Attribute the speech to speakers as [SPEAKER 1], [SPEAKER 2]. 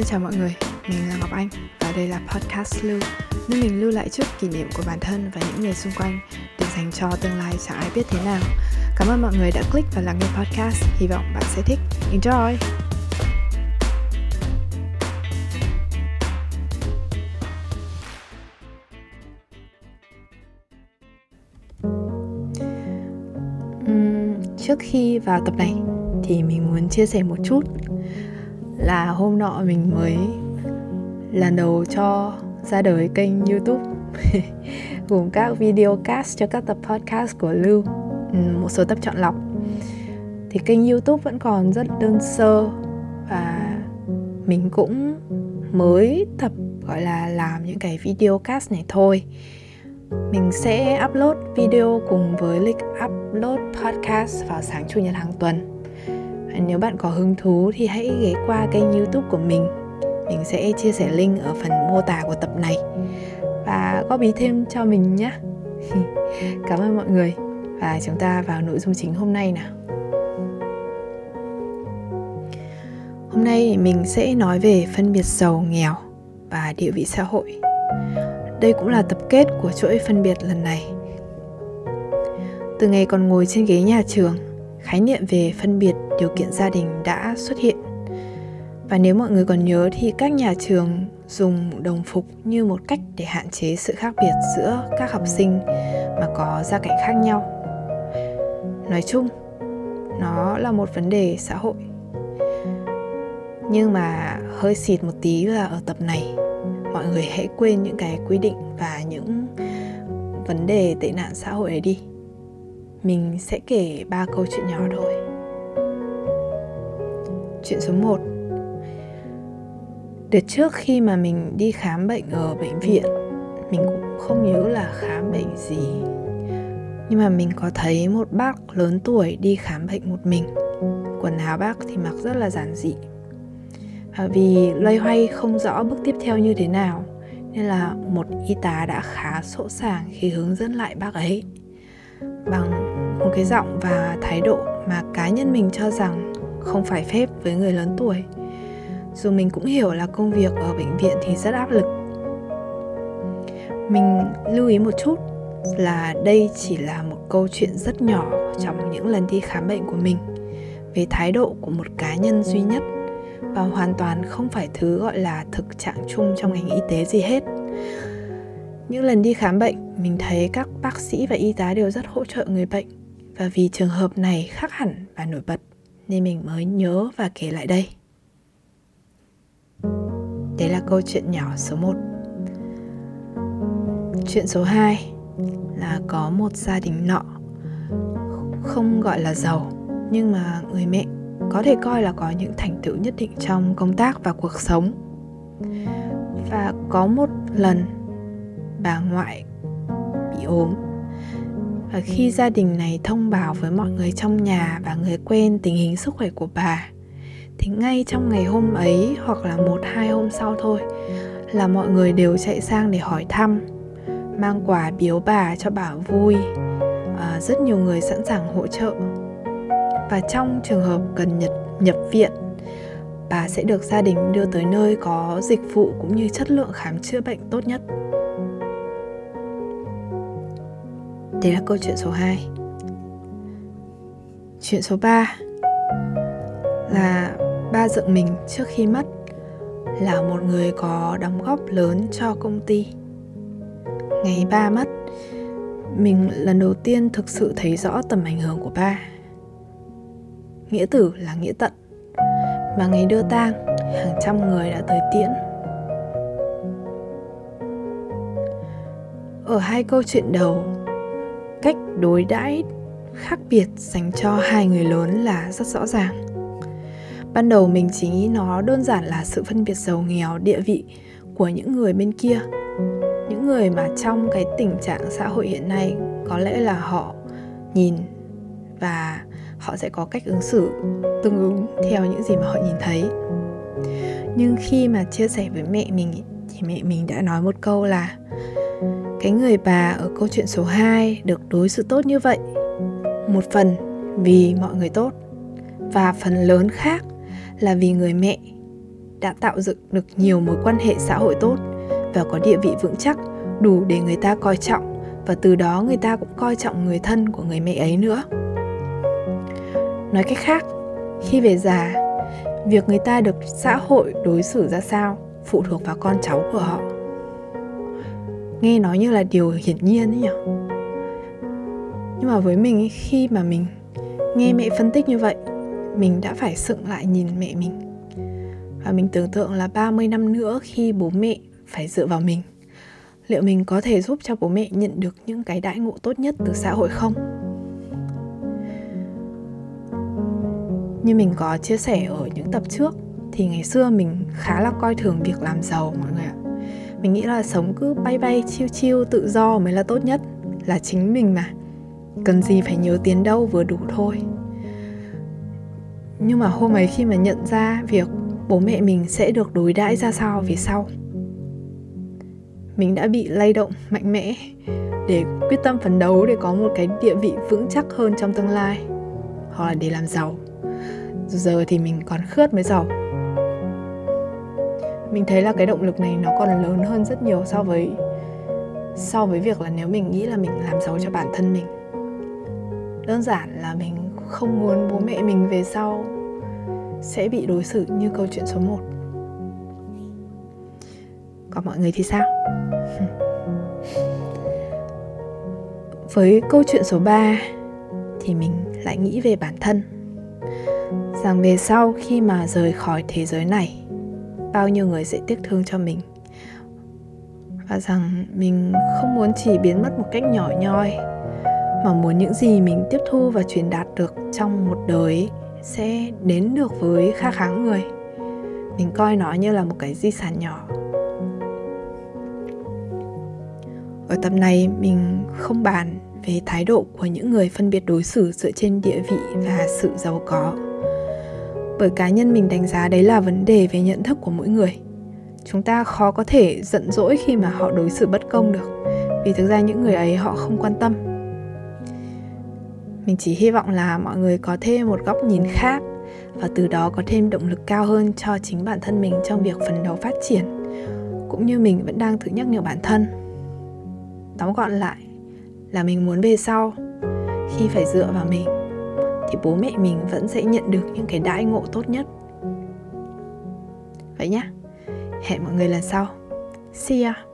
[SPEAKER 1] Xin chào mọi người, mình là Ngọc Anh và đây là podcast Lưu Nơi mình lưu lại chút kỷ niệm của bản thân và những người xung quanh để dành cho tương lai chẳng ai biết thế nào Cảm ơn mọi người đã click và lắng nghe podcast, hy vọng bạn sẽ thích Enjoy! trước khi vào tập này thì mình muốn chia sẻ một chút là hôm nọ mình mới lần đầu cho ra đời kênh youtube. Gồm các video cast cho các tập podcast của lưu ừ, một số tập chọn lọc. Thì kênh youtube vẫn còn rất đơn sơ và mình cũng mới tập, gọi là, làm những cái video cast này thôi. Mình sẽ upload video cùng với lịch upload podcast vào sáng chủ nhật hàng tuần nếu bạn có hứng thú thì hãy ghé qua kênh youtube của mình. Mình sẽ chia sẻ link ở phần mô tả của tập này. Và góp ý thêm cho mình nhé. Cảm ơn mọi người. Và chúng ta vào nội dung chính hôm nay nào. Hôm nay mình sẽ nói về phân biệt giàu, nghèo và địa vị xã hội. Đây cũng là tập kết của chuỗi phân biệt lần này. Từ ngày còn ngồi trên ghế nhà trường khái niệm về phân biệt điều kiện gia đình đã xuất hiện. Và nếu mọi người còn nhớ thì các nhà trường dùng đồng phục như một cách để hạn chế sự khác biệt giữa các học sinh mà có gia cảnh khác nhau. Nói chung, nó là một vấn đề xã hội. Nhưng mà hơi xịt một tí là ở tập này, mọi người hãy quên những cái quy định và những vấn đề tệ nạn xã hội ấy đi mình sẽ kể ba câu chuyện nhỏ thôi. Chuyện số 1 Đợt trước khi mà mình đi khám bệnh ở bệnh viện, Mình cũng không nhớ là khám bệnh gì. Nhưng mà mình có thấy một bác lớn tuổi đi khám bệnh một mình. Quần áo bác thì mặc rất là giản dị. Và vì loay hoay không rõ bước tiếp theo như thế nào, Nên là một y tá đã khá sỗ sàng khi hướng dẫn lại bác ấy. Bằng một cái giọng và thái độ mà cá nhân mình cho rằng không phải phép với người lớn tuổi. Dù mình cũng hiểu là công việc ở bệnh viện thì rất áp lực. Mình lưu ý một chút là đây chỉ là một câu chuyện rất nhỏ trong những lần đi khám bệnh của mình, về thái độ của một cá nhân duy nhất và hoàn toàn không phải thứ gọi là thực trạng chung trong ngành y tế gì hết. Những lần đi khám bệnh, mình thấy các bác sĩ và y tá đều rất hỗ trợ người bệnh và vì trường hợp này khác hẳn và nổi bật, nên mình mới nhớ và kể lại đây. Đấy là câu chuyện nhỏ số 1 Chuyện số 2 là có một gia đình nọ, Không gọi là giàu, Nhưng mà người mẹ có thể coi là có những thành tựu nhất định trong công tác và cuộc sống. Và có một lần bà ngoại bị ốm và khi gia đình này thông báo với mọi người trong nhà và người quen tình hình sức khỏe của bà thì ngay trong ngày hôm ấy hoặc là một hai hôm sau thôi là mọi người đều chạy sang để hỏi thăm mang quà biếu bà cho bà vui à, rất nhiều người sẵn sàng hỗ trợ và trong trường hợp cần nhập nhập viện bà sẽ được gia đình đưa tới nơi có dịch vụ cũng như chất lượng khám chữa bệnh tốt nhất. Đây là câu chuyện số 2. Chuyện số 3 là ba dựng mình trước khi mất là một người có đóng góp lớn cho công ty. Ngày ba mất, mình lần đầu tiên thực sự thấy rõ tầm ảnh hưởng của ba. Nghĩa tử là nghĩa tận và ngày đưa tang, hàng trăm người đã tới tiễn. Ở hai câu chuyện đầu cách đối đãi khác biệt dành cho hai người lớn là rất rõ ràng. Ban đầu mình chỉ nghĩ nó đơn giản là sự phân biệt giàu nghèo, địa vị của những người bên kia. Những người mà trong cái tình trạng xã hội hiện nay có lẽ là họ nhìn và họ sẽ có cách ứng xử tương ứng theo những gì mà họ nhìn thấy. Nhưng khi mà chia sẻ với mẹ mình thì mẹ mình đã nói một câu là cái người bà ở câu chuyện số 2 được đối xử tốt như vậy. Một phần vì mọi người tốt và phần lớn khác là vì người mẹ đã tạo dựng được nhiều mối quan hệ xã hội tốt và có địa vị vững chắc, đủ để người ta coi trọng và từ đó người ta cũng coi trọng người thân của người mẹ ấy nữa. Nói cách khác, khi về già, việc người ta được xã hội đối xử ra sao phụ thuộc vào con cháu của họ nghe nói như là điều hiển nhiên ấy nhỉ nhưng mà với mình khi mà mình nghe mẹ phân tích như vậy, mình đã phải sững lại nhìn mẹ mình. Và mình tưởng tượng là 30 năm nữa khi bố mẹ phải dựa vào mình, liệu mình có thể giúp cho bố mẹ nhận được những cái đãi ngộ tốt nhất từ xã hội không? Như mình có chia sẻ ở những tập trước, thì ngày xưa mình khá là coi thường việc làm giàu, mọi người ạ mình nghĩ là sống cứ bay bay, chiêu chiêu, tự do mới là tốt nhất. Là chính mình mà. Cần gì phải nhớ tiền đâu vừa đủ thôi. Nhưng mà hôm ấy khi mà nhận ra việc bố mẹ mình sẽ được đối đãi ra sao về sau, mình đã bị lay động mạnh mẽ để quyết tâm phấn đấu để có một cái địa vị vững chắc hơn trong tương lai. Hoặc là để làm giàu. Giờ thì mình còn khướt mới giàu mình thấy là cái động lực này nó còn lớn hơn rất nhiều so với so với việc là nếu mình nghĩ là mình làm xấu cho bản thân mình. Đơn giản là mình không muốn bố mẹ mình về sau sẽ bị đối xử như câu chuyện số 1 còn mọi người thì sao? Với câu chuyện số 3 thì mình lại nghĩ về bản thân. Rằng về sau khi mà rời khỏi thế giới này bao nhiêu người sẽ tiếc thương cho mình. Và rằng mình không muốn chỉ biến mất một cách nhỏ nhoi, mà muốn những gì mình tiếp thu và truyền đạt được trong một đời sẽ đến được với kha khá người. Mình coi nó như là một cái di sản nhỏ. Ở tập này, mình không bàn về thái độ của những người phân biệt đối xử dựa trên địa vị và sự giàu có bởi cá nhân mình đánh giá đấy là vấn đề về nhận thức của mỗi người. Chúng ta khó có thể giận dỗi khi mà họ đối xử bất công được, vì thực ra những người ấy họ không quan tâm. Mình chỉ hy vọng là mọi người có thêm một góc nhìn khác và từ đó có thêm động lực cao hơn cho chính bản thân mình trong việc phấn đấu phát triển, cũng như mình vẫn đang tự nhắc nhở bản thân. Tóm gọn lại là mình muốn về sau, khi phải dựa vào mình thì bố mẹ mình vẫn sẽ nhận được những cái đãi ngộ tốt nhất. Vậy nhá. Hẹn mọi người lần sau. See ya.